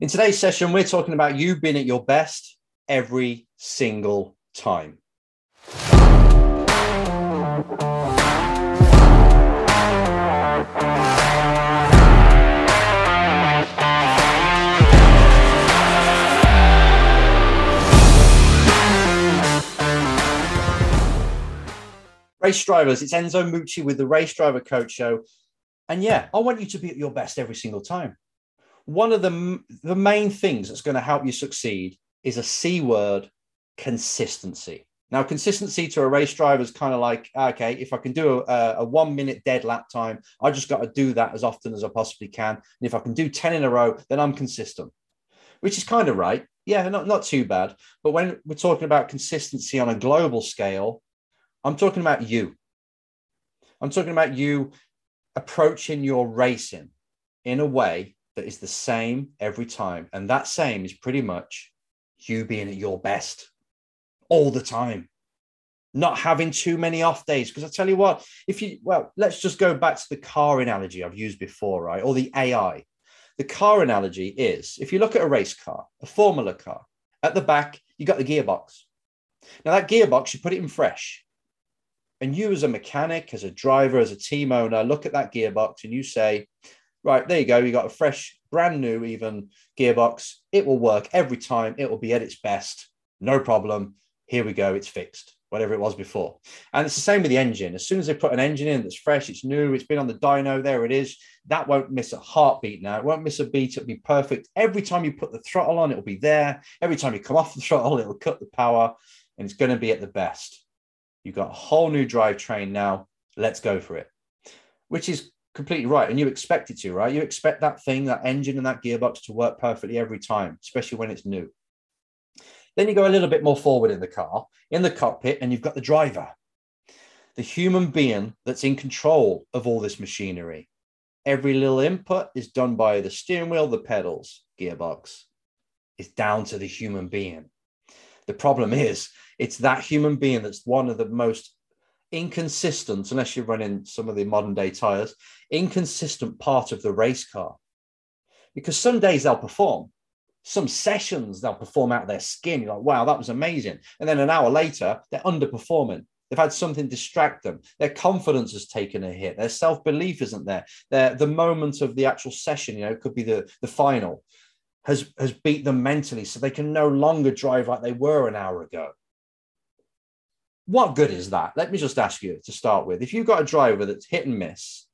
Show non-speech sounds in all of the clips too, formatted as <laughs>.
In today's session, we're talking about you being at your best every single time. Race drivers, it's Enzo Mucci with the Race Driver Coach Show. And yeah, I want you to be at your best every single time one of the, the main things that's going to help you succeed is a C word consistency. Now, consistency to a race driver is kind of like, okay, if I can do a, a, one minute dead lap time, I just got to do that as often as I possibly can. And if I can do 10 in a row, then I'm consistent, which is kind of right. Yeah, not, not too bad. But when we're talking about consistency on a global scale, I'm talking about you. I'm talking about you approaching your racing in a way that is the same every time. And that same is pretty much you being at your best all the time, not having too many off days. Because I tell you what, if you, well, let's just go back to the car analogy I've used before, right? Or the AI. The car analogy is if you look at a race car, a formula car, at the back, you got the gearbox. Now, that gearbox, you put it in fresh. And you, as a mechanic, as a driver, as a team owner, look at that gearbox and you say, right, there you go. You got a fresh, brand new, even gearbox. It will work every time. It will be at its best. No problem. Here we go. It's fixed, whatever it was before. And it's the same with the engine. As soon as they put an engine in that's fresh, it's new, it's been on the dyno, there it is. That won't miss a heartbeat now. It won't miss a beat. It'll be perfect. Every time you put the throttle on, it'll be there. Every time you come off the throttle, it'll cut the power and it's going to be at the best. You've got a whole new drivetrain now. Let's go for it. Which is completely right. And you expect it to, right? You expect that thing, that engine and that gearbox to work perfectly every time, especially when it's new. Then you go a little bit more forward in the car, in the cockpit, and you've got the driver, the human being that's in control of all this machinery. Every little input is done by the steering wheel, the pedals, gearbox. It's down to the human being. The problem is, it's that human being that's one of the most inconsistent, unless you're running some of the modern day tires, inconsistent part of the race car. Because some days they'll perform, some sessions they'll perform out of their skin. You're like, wow, that was amazing. And then an hour later, they're underperforming. They've had something distract them. Their confidence has taken a hit. Their self belief isn't there. Their, the moment of the actual session, you know, could be the, the final, has, has beat them mentally. So they can no longer drive like they were an hour ago what good is that? Let me just ask you to start with. If you've got a driver that's hit and miss,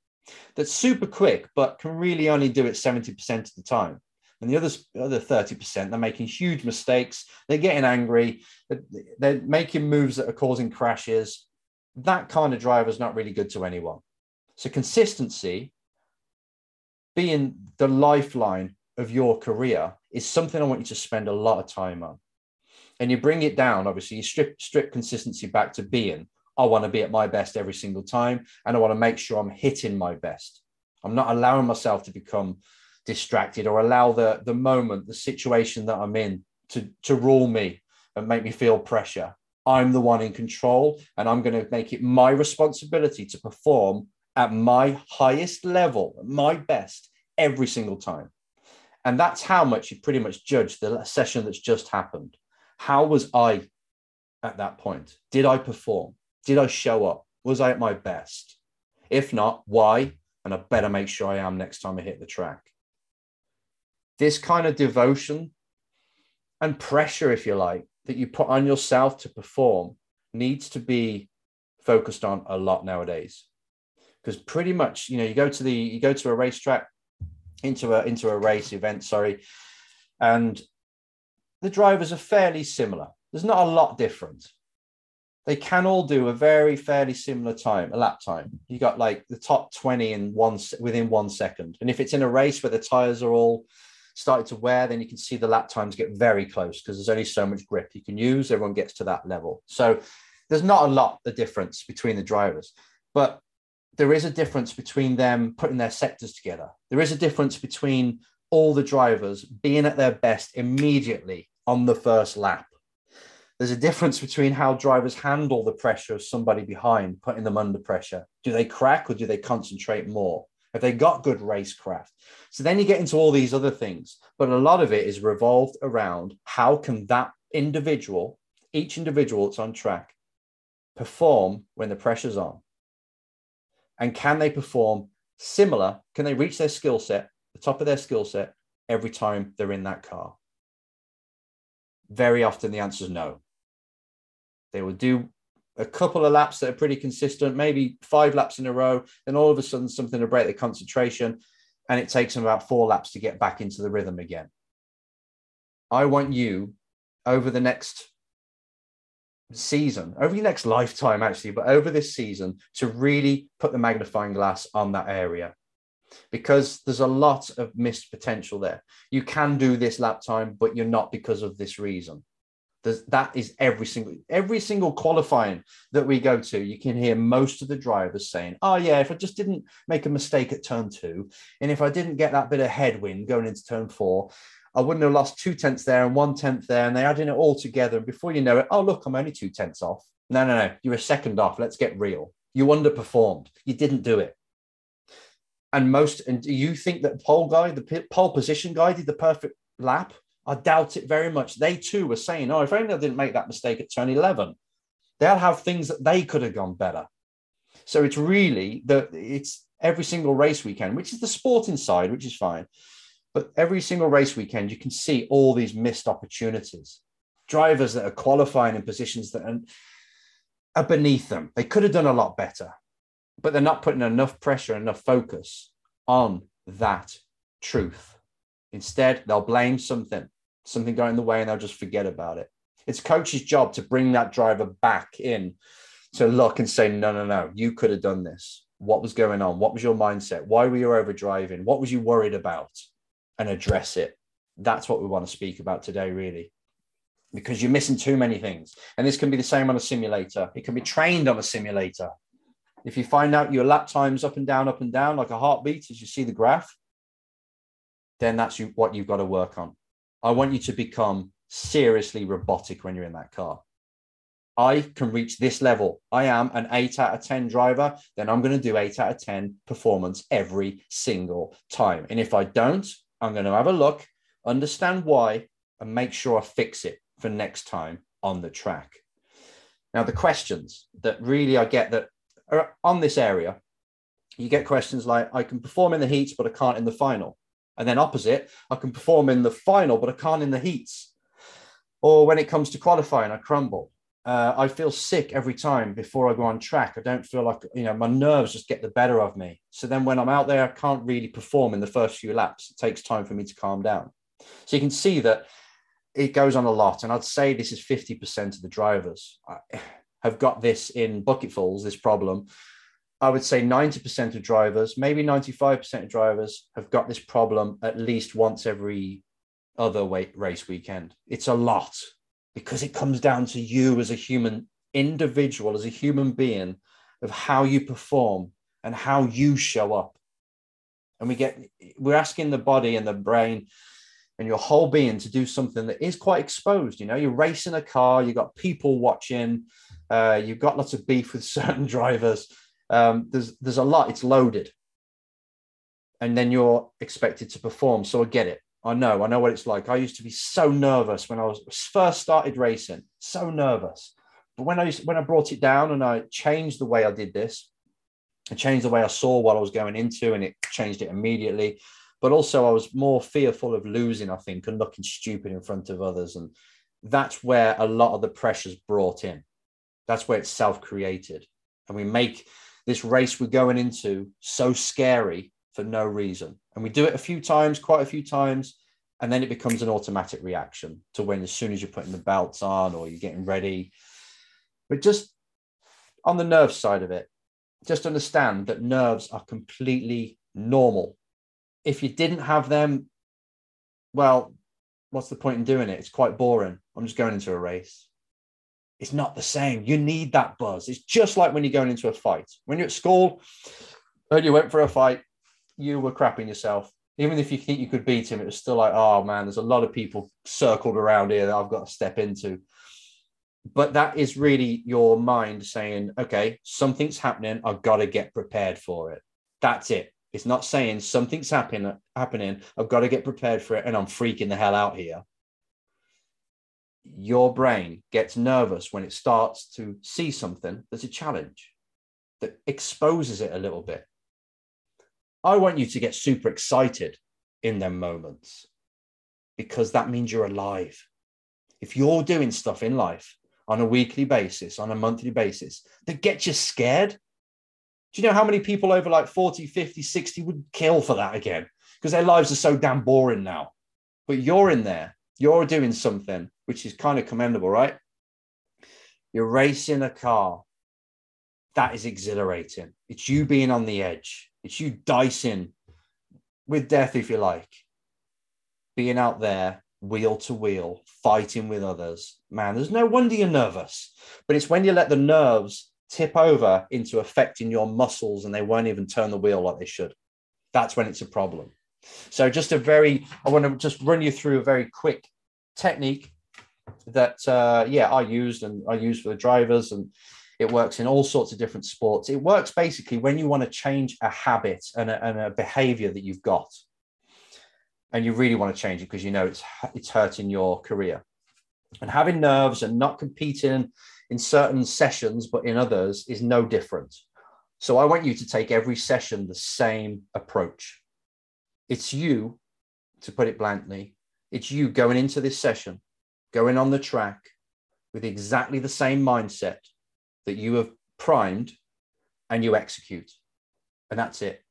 that's super quick, but can really only do it 70% of the time, and the other, other 30%, they're making huge mistakes, they're getting angry, they're making moves that are causing crashes, that kind of driver is not really good to anyone. So, consistency being the lifeline of your career is something I want you to spend a lot of time on and you bring it down, obviously, you strip strip consistency back to being. I want to be at my best every single time, and I want to make sure I'm hitting my best. I'm not allowing myself to become distracted or allow the the moment, the situation that I'm in, to to rule me and make me feel pressure. I'm the one in control, and I'm going to make it my responsibility to perform at my highest level, my best, every single time. And that's how much you pretty much judge the session that's just happened. How was I at that point? Did I perform? Did I show up? Was I at my best? If not, why? And I better make sure I am next time I hit the track. This kind of devotion and pressure, if you like, that you put on yourself to perform needs to be focused on a lot nowadays. Because pretty much, you know, you go to the you go to a racetrack into a into a race event, sorry, and the drivers are fairly similar. There's not a lot different. They can all do a very fairly similar time, a lap time. You got like the top 20 in one within one second. And if it's in a race where the tires are all started to wear, then you can see the lap times get very close because there's only so much grip you can use. Everyone gets to that level. So there's not a lot of difference between the drivers, but there is a difference between them putting their sectors together. There is a difference between all the drivers being at their best immediately on the first lap. There's a difference between how drivers handle the pressure of somebody behind, putting them under pressure. Do they crack or do they concentrate more? Have they got good racecraft? So then you get into all these other things, but a lot of it is revolved around how can that individual, each individual that's on track, perform when the pressure's on? And can they perform similar? Can they reach their skill set, the top of their skill set, every time they're in that car? Very often the answer is no. They will do a couple of laps that are pretty consistent, maybe five laps in a row, then all of a sudden something to break their concentration, and it takes them about four laps to get back into the rhythm again. I want you over the next season, over your next lifetime, actually, but over this season, to really put the magnifying glass on that area because there's a lot of missed potential there. You can do this lap time, but you're not because of this reason. There's, that is every single every single qualifying that we go to. You can hear most of the drivers saying, "Oh yeah, if I just didn't make a mistake at turn two, and if I didn't get that bit of headwind going into turn four, I wouldn't have lost two tenths there and one tenth there, and they adding it all together. And before you know it, oh look, I'm only two tenths off. No, no, no, you're a second off. Let's get real. You underperformed. You didn't do it. And most, and do you think that pole guy, the pole position guy, did the perfect lap? I doubt it very much. They too were saying, "Oh, if only I didn't make that mistake at turn 11, they'll have things that they could have gone better." So it's really that it's every single race weekend, which is the sporting side, which is fine. But every single race weekend, you can see all these missed opportunities. Drivers that are qualifying in positions that are, are beneath them. They could have done a lot better, but they're not putting enough pressure, enough focus on that truth. Instead, they'll blame something, something going the way, and they'll just forget about it. It's coach's job to bring that driver back in to look and say, no, no, no, you could have done this. What was going on? What was your mindset? Why were you overdriving? What was you worried about? and address it. That's what we want to speak about today, really, because you're missing too many things. And this can be the same on a simulator, it can be trained on a simulator. If you find out your lap times up and down, up and down, like a heartbeat as you see the graph, then that's what you've got to work on. I want you to become seriously robotic when you're in that car. I can reach this level. I am an eight out of 10 driver, then I'm going to do eight out of 10 performance every single time. And if I don't, I'm going to have a look, understand why, and make sure I fix it for next time on the track. Now, the questions that really I get that on this area, you get questions like, I can perform in the heats, but I can't in the final. And then opposite, I can perform in the final, but I can't in the heats. Or when it comes to qualifying, I crumble uh, I feel sick every time before I go on track. I don't feel like, you know, my nerves just get the better of me. So then when I'm out there, I can't really perform in the first few laps. It takes time for me to calm down. So you can see that it goes on a lot. And I'd say this is 50% of the drivers have got this in bucketfuls, this problem. I would say 90% of drivers, maybe 95% of drivers have got this problem at least once every other race weekend. It's a lot because it comes down to you as a human individual, as a human being, of how you perform and how you show up. And we get, we're asking the body and the brain and your whole being to do something that is quite exposed. You know, you're racing a car, you've got people watching, uh, you've got lots of beef with <laughs> certain drivers. Um, there's there's a lot. It's loaded, and then you're expected to perform. So I get it. I know, I know what it's like. I used to be so nervous when I was first started racing, so nervous. But when I when I brought it down and I changed the way I did this, I changed the way I saw what I was going into, and it changed it immediately. But also, I was more fearful of losing, I think, and looking stupid in front of others, and that's where a lot of the pressure's brought in. That's where it's self-created, and we make this race we're going into so scary for no reason. And we do it a few times, quite a few times, and then it becomes an automatic reaction to when as soon as you're putting the belts on or you're getting ready. But just on the nerve side of it, just understand that nerves are completely normal. If you didn't have them, well, what's the point in doing it? It's quite boring. I'm just going into a race. It's not the same. You need that buzz. It's just like when you're going into a fight. When you're at school and you went for a fight, you were crapping yourself. Even if you think you could beat him, it was still like, oh man, there's a lot of people circled around here that I've got to step into. But that is really your mind saying, okay, something's happening. I've got to get prepared for it. That's it. It's not saying something's happen, happening. I've got to get prepared for it and I'm freaking the hell out here. Your brain gets nervous when it starts to see something that's a challenge that exposes it a little bit. I want you to get super excited in them moments because that means you're alive. If you're doing stuff in life on a weekly basis, on a monthly basis that gets you scared, do you know how many people over like 40, 50, 60 would kill for that again? Because their lives are so damn boring now. But you're in there, you're doing something which is kind of commendable, right? You're racing a car. That is exhilarating. It's you being on the edge, it's you dicing with death, if you like, being out there wheel to wheel, fighting with others. Man, there's no wonder you're nervous. But it's when you let the nerves tip over into affecting your muscles and they won't even turn the wheel like they should. That's when it's a problem. So, just a very, I want to just run you through a very quick technique that, uh, yeah, I used and I use for the drivers, and it works in all sorts of different sports. It works basically when you want to change a habit and a, and a behavior that you've got, and you really want to change it because you know it's it's hurting your career. And having nerves and not competing in certain sessions, but in others is no different. So I want you to take every session the same approach. It's you, to put it bluntly, it's you going into this session, going on the track with exactly the same mindset that you have primed and you execute. And that's it.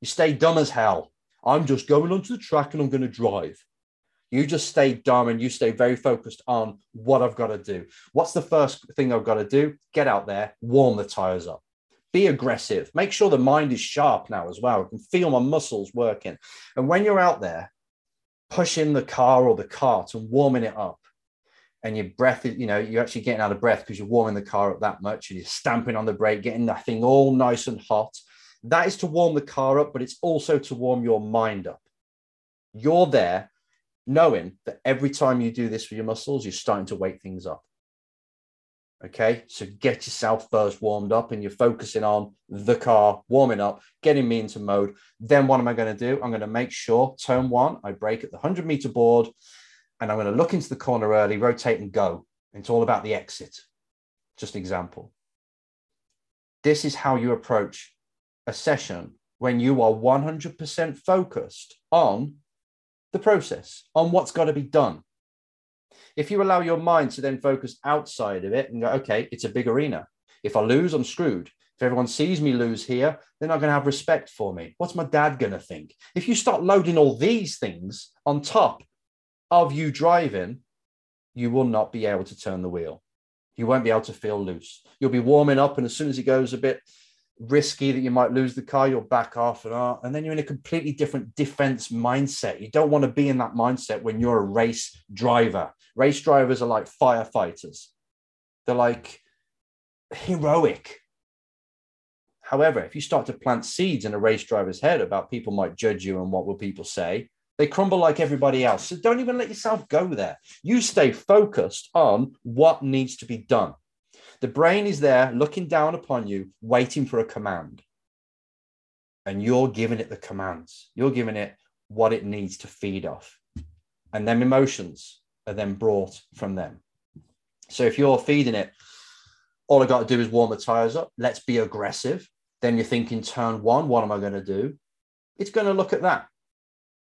You stay dumb as hell. I'm just going onto the track and I'm going to drive. You just stay dumb and you stay very focused on what I've got to do. What's the first thing I've got to do? Get out there, warm the tires up. Be aggressive. Make sure the mind is sharp now as well. I can feel my muscles working. And when you're out there, pushing the car or the cart and warming it up, and your breath is, you know, you're actually getting out of breath because you're warming the car up that much and you're stamping on the brake, getting that thing all nice and hot. That is to warm the car up, but it's also to warm your mind up. You're there knowing that every time you do this for your muscles, you're starting to wake things up. Okay, so get yourself first warmed up and you're focusing on the car, warming up, getting me into mode. Then, what am I going to do? I'm going to make sure turn one, I brake at the 100 meter board and I'm going to look into the corner early, rotate and go. It's all about the exit. Just an example. This is how you approach a session when you are 100% focused on the process, on what's got to be done. If you allow your mind to then focus outside of it and go, okay, it's a big arena. If I lose, I'm screwed. If everyone sees me lose here, they're not going to have respect for me. What's my dad going to think? If you start loading all these things on top of you driving, you will not be able to turn the wheel. You won't be able to feel loose. You'll be warming up, and as soon as it goes a bit risky that you might lose the car, you'll back off and uh, and then you're in a completely different defense mindset. You don't want to be in that mindset when you're a race driver. Race drivers are like firefighters. They're like heroic. However, if you start to plant seeds in a race driver's head about people might judge you and what will people say, they crumble like everybody else. So don't even let yourself go there. You stay focused on what needs to be done. The brain is there looking down upon you, waiting for a command. And you're giving it the commands. You're giving it what it needs to feed off. And then emotions are then brought from them. So if you're feeding it, all I got to do is warm the tires up. Let's be aggressive. Then you're thinking, turn one, what am I going to do? It's going to look at that.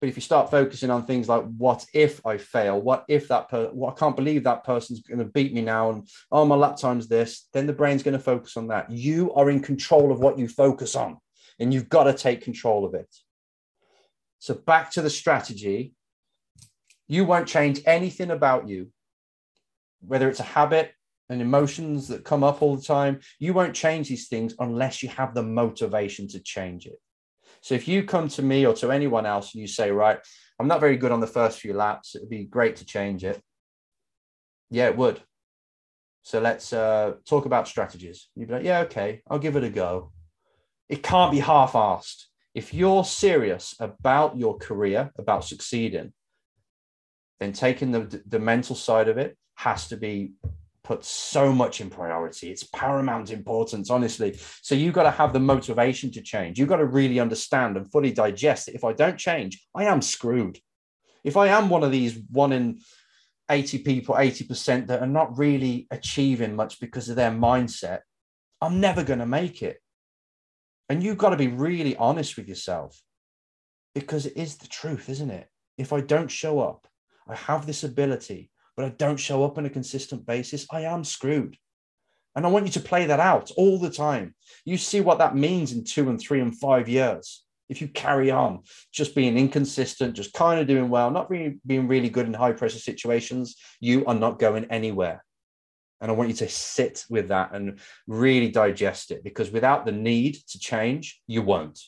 But if you start focusing on things like what if I fail, what if that per- well, I can't believe that person's going to beat me now, and oh my lap time's this, then the brain's going to focus on that. You are in control of what you focus on, and you've got to take control of it. So back to the strategy. You won't change anything about you, whether it's a habit and emotions that come up all the time. You won't change these things unless you have the motivation to change it. So if you come to me or to anyone else and you say, right, I'm not very good on the first few laps, it'd be great to change it. Yeah, it would. So let's uh, talk about strategies. You'd be like, yeah, okay, I'll give it a go. It can't be half assed. If you're serious about your career, about succeeding, then taking the, the mental side of it has to be put so much in priority. It's paramount importance, honestly. So you've got to have the motivation to change. You've got to really understand and fully digest that if I don't change, I am screwed. If I am one of these one in 80 people, 80% that are not really achieving much because of their mindset, I'm never going to make it. And you've got to be really honest with yourself because it is the truth, isn't it? If I don't show up, I have this ability, but I don't show up on a consistent basis, I am screwed. And I want you to play that out all the time. You see what that means in two and three and five years. If you carry on just being inconsistent, just kind of doing well, not really being really good in high pressure situations, you are not going anywhere. And I want you to sit with that and really digest it because without the need to change, you won't.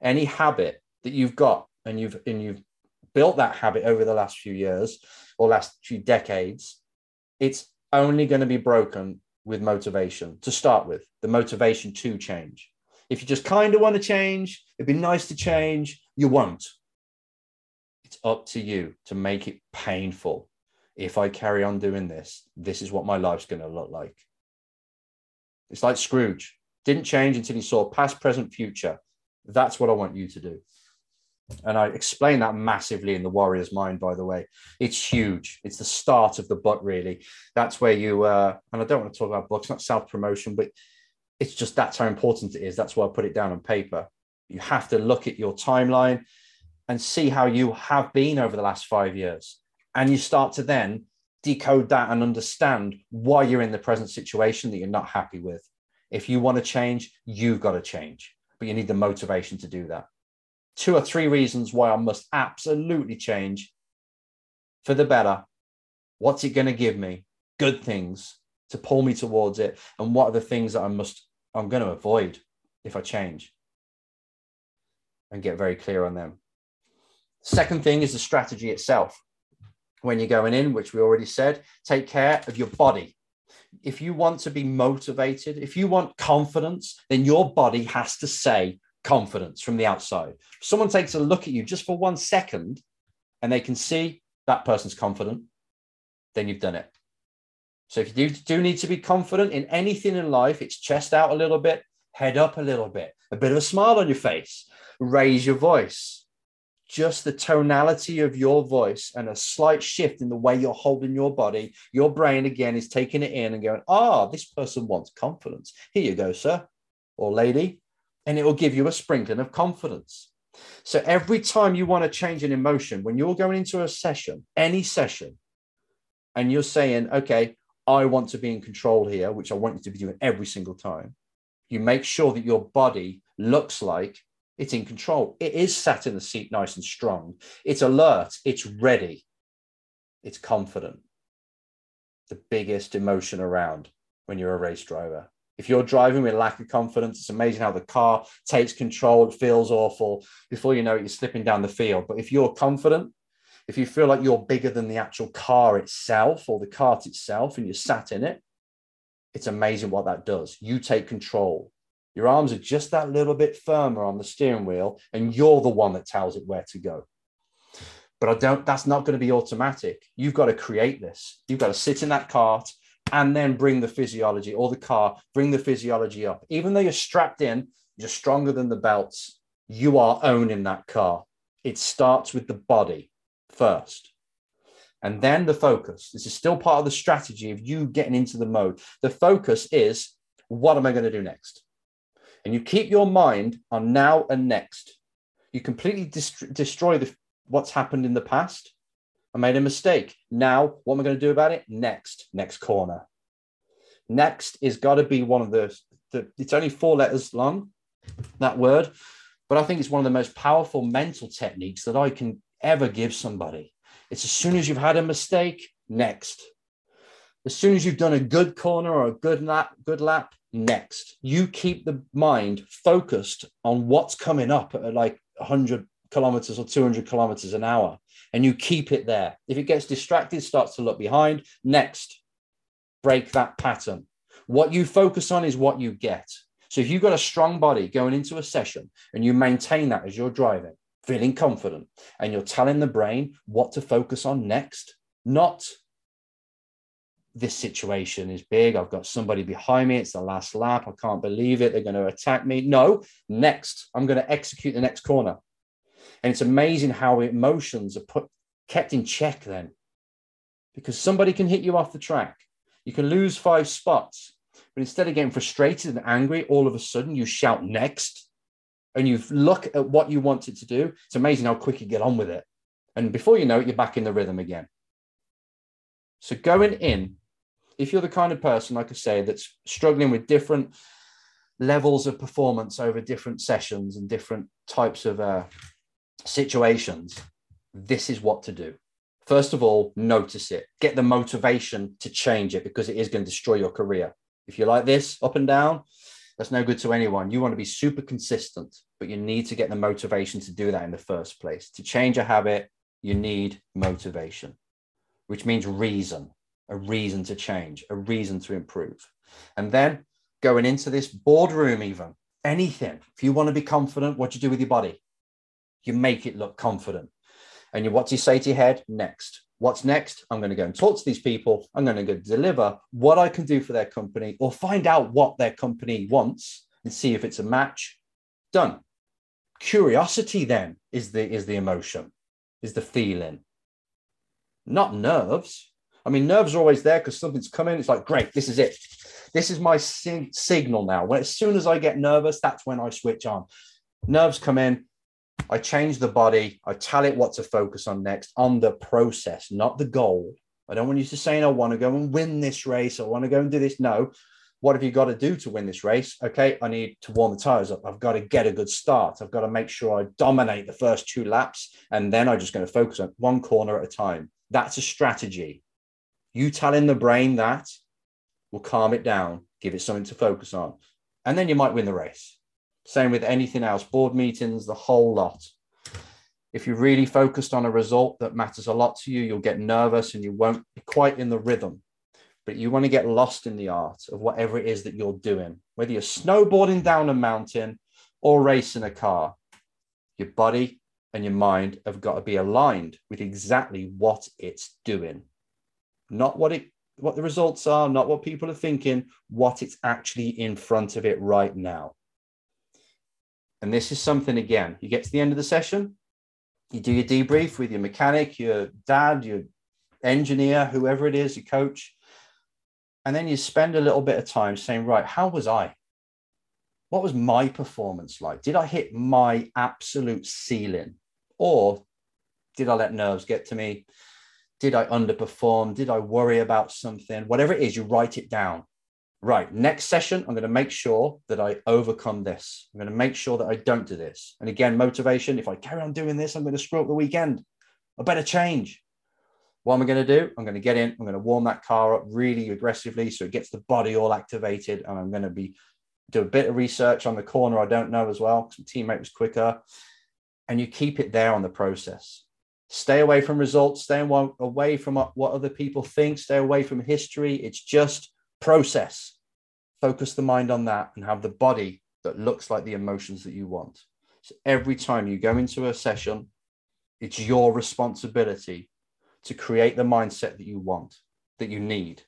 Any habit that you've got and you've and you've built that habit over the last few years or last few decades, it's only going to be broken with motivation to start with, the motivation to change. If you just kind of want to change, it'd be nice to change, you won't. It's up to you to make it painful. If I carry on doing this, this is what my life's going to look like. It's like Scrooge. Didn't change until he saw past, present, future. That's what I want you to do. And I explain that massively in the warrior's mind, by the way. It's huge. It's the start of the book, really. That's where you, uh, and I don't want to talk about books, not self promotion, but it's just that's how important it is. That's why I put it down on paper. You have to look at your timeline and see how you have been over the last five years. And you start to then decode that and understand why you're in the present situation that you're not happy with. If you want to change, you've got to change, but you need the motivation to do that two or three reasons why I must absolutely change for the better. What's it going to give me? Good things to pull me towards it. And what are the things that I must, I'm going to avoid if I change? And get very clear on them. Second thing is the strategy itself. When you're going in, which we already said, take care of your body. If you want to be motivated, if you want confidence, then your body has to say, confidence from the outside. Someone takes a look at you just for one second and they can see that person's confident, then you've done it. So if you do, do need to be confident in anything in life, it's chest out a little bit, head up a little bit, a bit of a smile on your face, raise your voice. Just the tonality of your voice and a slight shift in the way you're holding your body, your brain again is taking it in and going, ah, oh, this person wants confidence. Here you go, sir or lady and it will give you a sprinkling of confidence. So every time you want to change an emotion, when you're going into a session, any session, and you're saying, okay, I want to be in control here, which I want you to be doing every single time, you make sure that your body looks like it's in control. It is sat in the seat nice and strong. It's alert. It's ready. It's confident. The biggest emotion around when you're a race driver. If you're driving with lack of confidence, it's amazing how the car takes control. It feels awful. Before you know it, you're slipping down the field. But if you're confident, if you feel like you're bigger than the actual car itself or the cart itself and you're sat in it, it's amazing what that does. You take control. Your arms are just that little bit firmer on the steering wheel, and you're the one that tells it where to go. But I don't, that's not going to be automatic. You've got to create this. You've got to sit in that cart and then bring the physiology or the car, bring the physiology up. Even though you're strapped in, you're stronger than the belts, you are owning that car. It starts with the body first. And then the focus. This is still part of the strategy of you getting into the mode. The focus is what am I going to do next? And you keep your mind on now and next. You completely destroy the, what's happened in the past I made a mistake. Now, what am I going to do about it? Next, next corner. Next is got to be one of the, the, it's only four letters long, that word, but I think it's one of the most powerful mental techniques that I can ever give somebody. It's as soon as you've had a mistake, next. As soon as you've done a good corner or a good lap, good lap, next. You keep the mind focused on what's coming up at like 100 kilometers or 200 kilometers an hour and you keep it there. If it gets distracted, starts to look behind, next, break that pattern. What you focus on is what you get. So if you've got a strong body going into a session and you maintain that as you're driving, feeling confident, and you're telling the brain what to focus on next, not this situation is big. I've got somebody behind me. It's the last lap. I can't believe it. They're going to attack me. No, next, I'm going to execute the next corner. And it's amazing how emotions are put kept in check then. Because somebody can hit you off the track. You can lose five spots. But instead of getting frustrated and angry, all of a sudden you shout next and you look at what you wanted to do. It's amazing how quick you get on with it. And before you know it, you're back in the rhythm again. So going in, if you're the kind of person, like I say, that's struggling with different levels of performance over different sessions and different types of uh, situations, this is what to do. First of all, notice it. Get the motivation to change it because it is going to destroy your career. If you're like this up and down, that's no good to anyone. You want to be super consistent, but you need to get the motivation to do that in the first place. To change a habit, you need motivation which means reason, a reason to change, a reason to improve. And then going into this boardroom, even anything, if you want to be confident, what do you do with your body? You make it look confident. And you, what do you say to your head? Next. What's next? I'm going to go and talk to these people. I'm going to go deliver what I can do for their company or find out what their company wants and see if it's a match. Done. Curiosity then is the is the emotion, is the feeling not nerves. I mean, nerves are always there because something's coming. It's like, great, this is it. This is my sig- signal now. When as soon as I get nervous, that's when I switch on. Nerves come in. I change the body. I tell it what to focus on next on the process, not the goal. I don't want you to saying, I want to go and win this race. I want to go and do this. No. What have you got to do to win this race? Okay, I need to warm the tires up. I've got to get a good start. I've got to make sure I dominate the first two laps. And then I'm just going to focus on one corner at a time. That's a strategy. You telling the brain that will calm it down, give it something to focus on, and then you might win the race. Same with anything else, board meetings, the whole lot. If you're really focused on a result that matters a lot to you, you'll get nervous and you won't be quite in the rhythm. But you want to get lost in the art of whatever it is that you're doing, whether you're snowboarding down a mountain or racing a car. Your body and your mind have got to be aligned with exactly what it's doing not what it what the results are not what people are thinking what it's actually in front of it right now and this is something again you get to the end of the session you do your debrief with your mechanic your dad your engineer whoever it is your coach and then you spend a little bit of time saying right how was i what was my performance like? Did I hit my absolute ceiling? Or did I let nerves get to me? Did I underperform? Did I worry about something? Whatever it is, you write it down. Right, next session, I'm going to make sure that I overcome this. I'm going to make sure that I don't do this. And again, motivation if I carry on doing this, I'm going to screw up the weekend. I better change. What am I going to do? I'm going to get in, I'm going to warm that car up really aggressively so it gets the body all activated. And I'm going to be do a bit of research on the corner I don't know as well. Some teammate was quicker and you keep it there on the process. Stay away from results, stay away from what other people think, stay away from history. It's just process. Focus the mind on that and have the body that looks like the emotions that you want. So every time you go into a session, it's your responsibility to create the mindset that you want, that you need.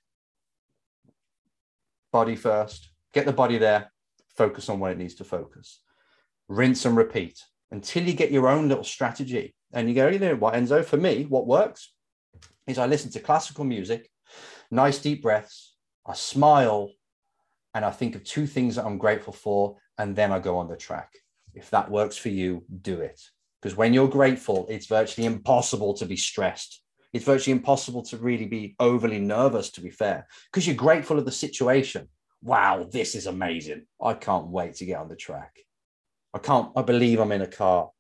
Body first, get the body there, focus on what it needs to focus. Rinse and repeat until you get your own little strategy. And you go, you know what, Enzo, for me, what works is I listen to classical music, nice deep breaths, I smile, and I think of two things that I'm grateful for, and then I go on the track. If that works for you, do it. Because when you're grateful, it's virtually impossible to be stressed. It's virtually impossible to really be overly nervous, to be fair, because you're grateful of the situation. Wow, this is amazing. I can't wait to get on the track. I can't, I believe I'm in a car.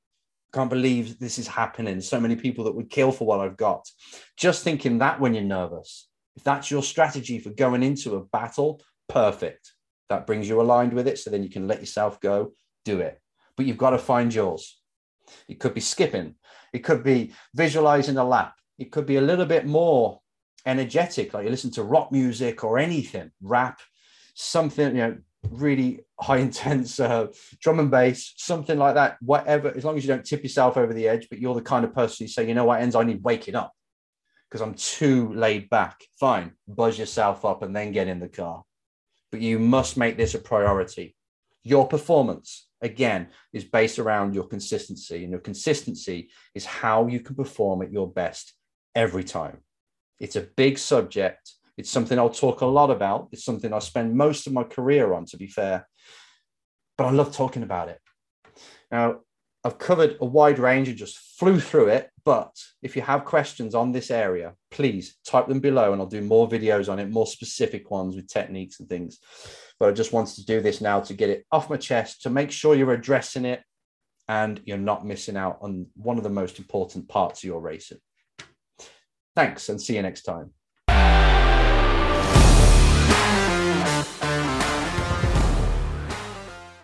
I can't believe this is happening. So many people that would kill for what I've got. Just thinking that when you're nervous, if that's your strategy for going into a battle, perfect. That brings you aligned with it. So then you can let yourself go, do it. But you've got to find yours. It could be skipping, it could be visualizing a lap, it could be a little bit more energetic, like you listen to rock music or anything, rap, something, you know, really high <laughs> intense uh, drum and bass, something like that, whatever, as long as you don't tip yourself over the edge, but you're the kind of person who say, you know what, Enzo, I need waking up. Because I'm too laid back. Fine, buzz yourself up and then get in the car. But you must make this a priority. Your performance, again, is based around your consistency, and your consistency is how you can perform at your best every time. It's a big subject. It's something I'll talk a lot about. It's something I spend most of my career on, to be fair. But I love talking about it. Now, I've covered a wide range and just flew through it. But if you have questions on this area, please type them below and I'll do more videos on it, more specific ones with techniques and things. But I just wanted to do this now to get it off my chest, to make sure you're addressing it and you're not missing out on one of the most important parts of your racing. Thanks and see you next time.